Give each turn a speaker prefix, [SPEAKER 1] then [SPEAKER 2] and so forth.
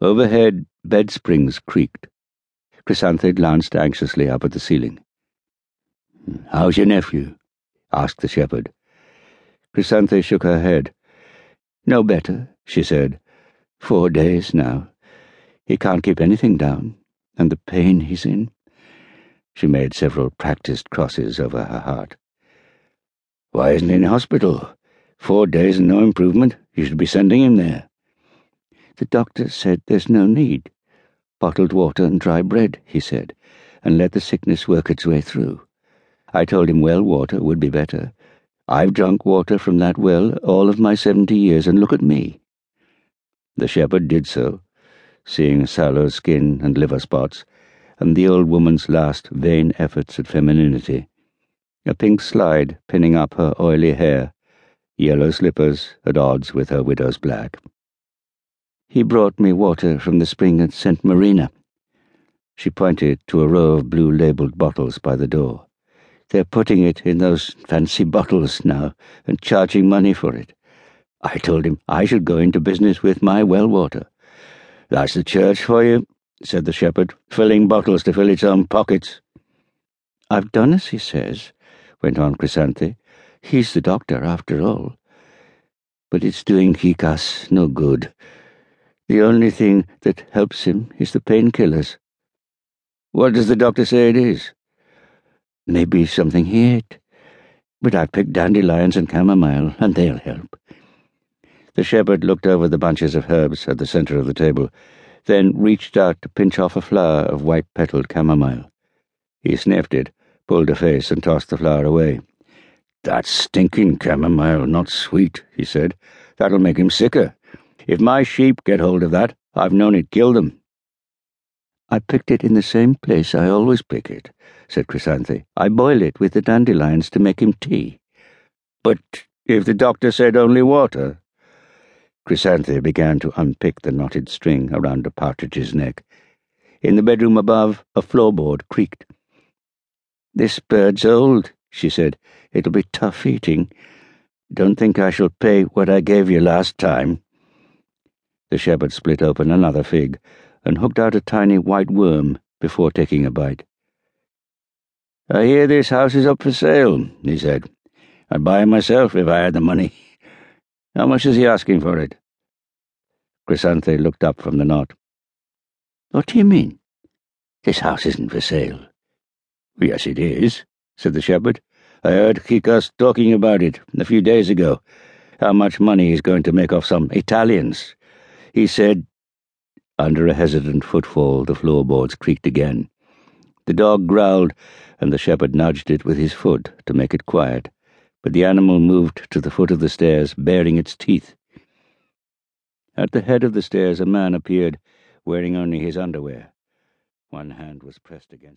[SPEAKER 1] Overhead, bed springs creaked. Chrysanthe glanced anxiously up at the ceiling. Hmm, how's your nephew? asked the shepherd. Chrysanthe shook her head. No better, she said. Four days now. He can't keep anything down, and the pain he's in. She made several practised crosses over her heart. Why isn't he in hospital? Four days and no improvement. You should be sending him there. The doctor said there's no need. Bottled water and dry bread, he said, and let the sickness work its way through. I told him well water would be better. I've drunk water from that well all of my seventy years, and look at me. The shepherd did so, seeing sallow skin and liver spots, and the old woman's last vain efforts at femininity. A pink slide pinning up her oily hair, yellow slippers at odds with her widow's black. He brought me water from the spring at St. Marina. She pointed to a row of blue labelled bottles by the door. They're putting it in those fancy bottles now and charging money for it. I told him I should go into business with my well water. That's the church for you, said the shepherd, filling bottles to fill its own pockets. I've done as he says, went on Chrysanthe. He's the doctor, after all. But it's doing Gikas no good. The only thing that helps him is the painkillers. What does the doctor say it is? Maybe something he ate. But I've picked dandelions and chamomile, and they'll help. The shepherd looked over the bunches of herbs at the centre of the table, then reached out to pinch off a flower of white-petaled chamomile. He sniffed it, pulled a face, and tossed the flower away. That's stinking chamomile, not sweet, he said. That'll make him sicker. If my sheep get hold of that, I've known it kill them. I picked it in the same place I always pick it, said Chrysanthe. I boil it with the dandelions to make him tea. But if the doctor said only water? Chrysanthe began to unpick the knotted string around a partridge's neck. In the bedroom above, a floorboard creaked. This bird's old, she said. It'll be tough eating. Don't think I shall pay what I gave you last time. The shepherd split open another fig and hooked out a tiny white worm before taking a bite. I hear this house is up for sale, he said. I'd buy it myself if I had the money. How much is he asking for it? Chrysanthe looked up from the knot. What do you mean? This house isn't for sale. Yes, it is, said the shepherd. I heard Gikas talking about it a few days ago. How much money he's going to make off some Italians. He said... Under a hesitant footfall, the floorboards creaked again. The dog growled, and the shepherd nudged it with his foot to make it quiet but the animal moved to the foot of the stairs, baring its teeth. At the head of the stairs, a man appeared, wearing only his underwear. One hand was pressed against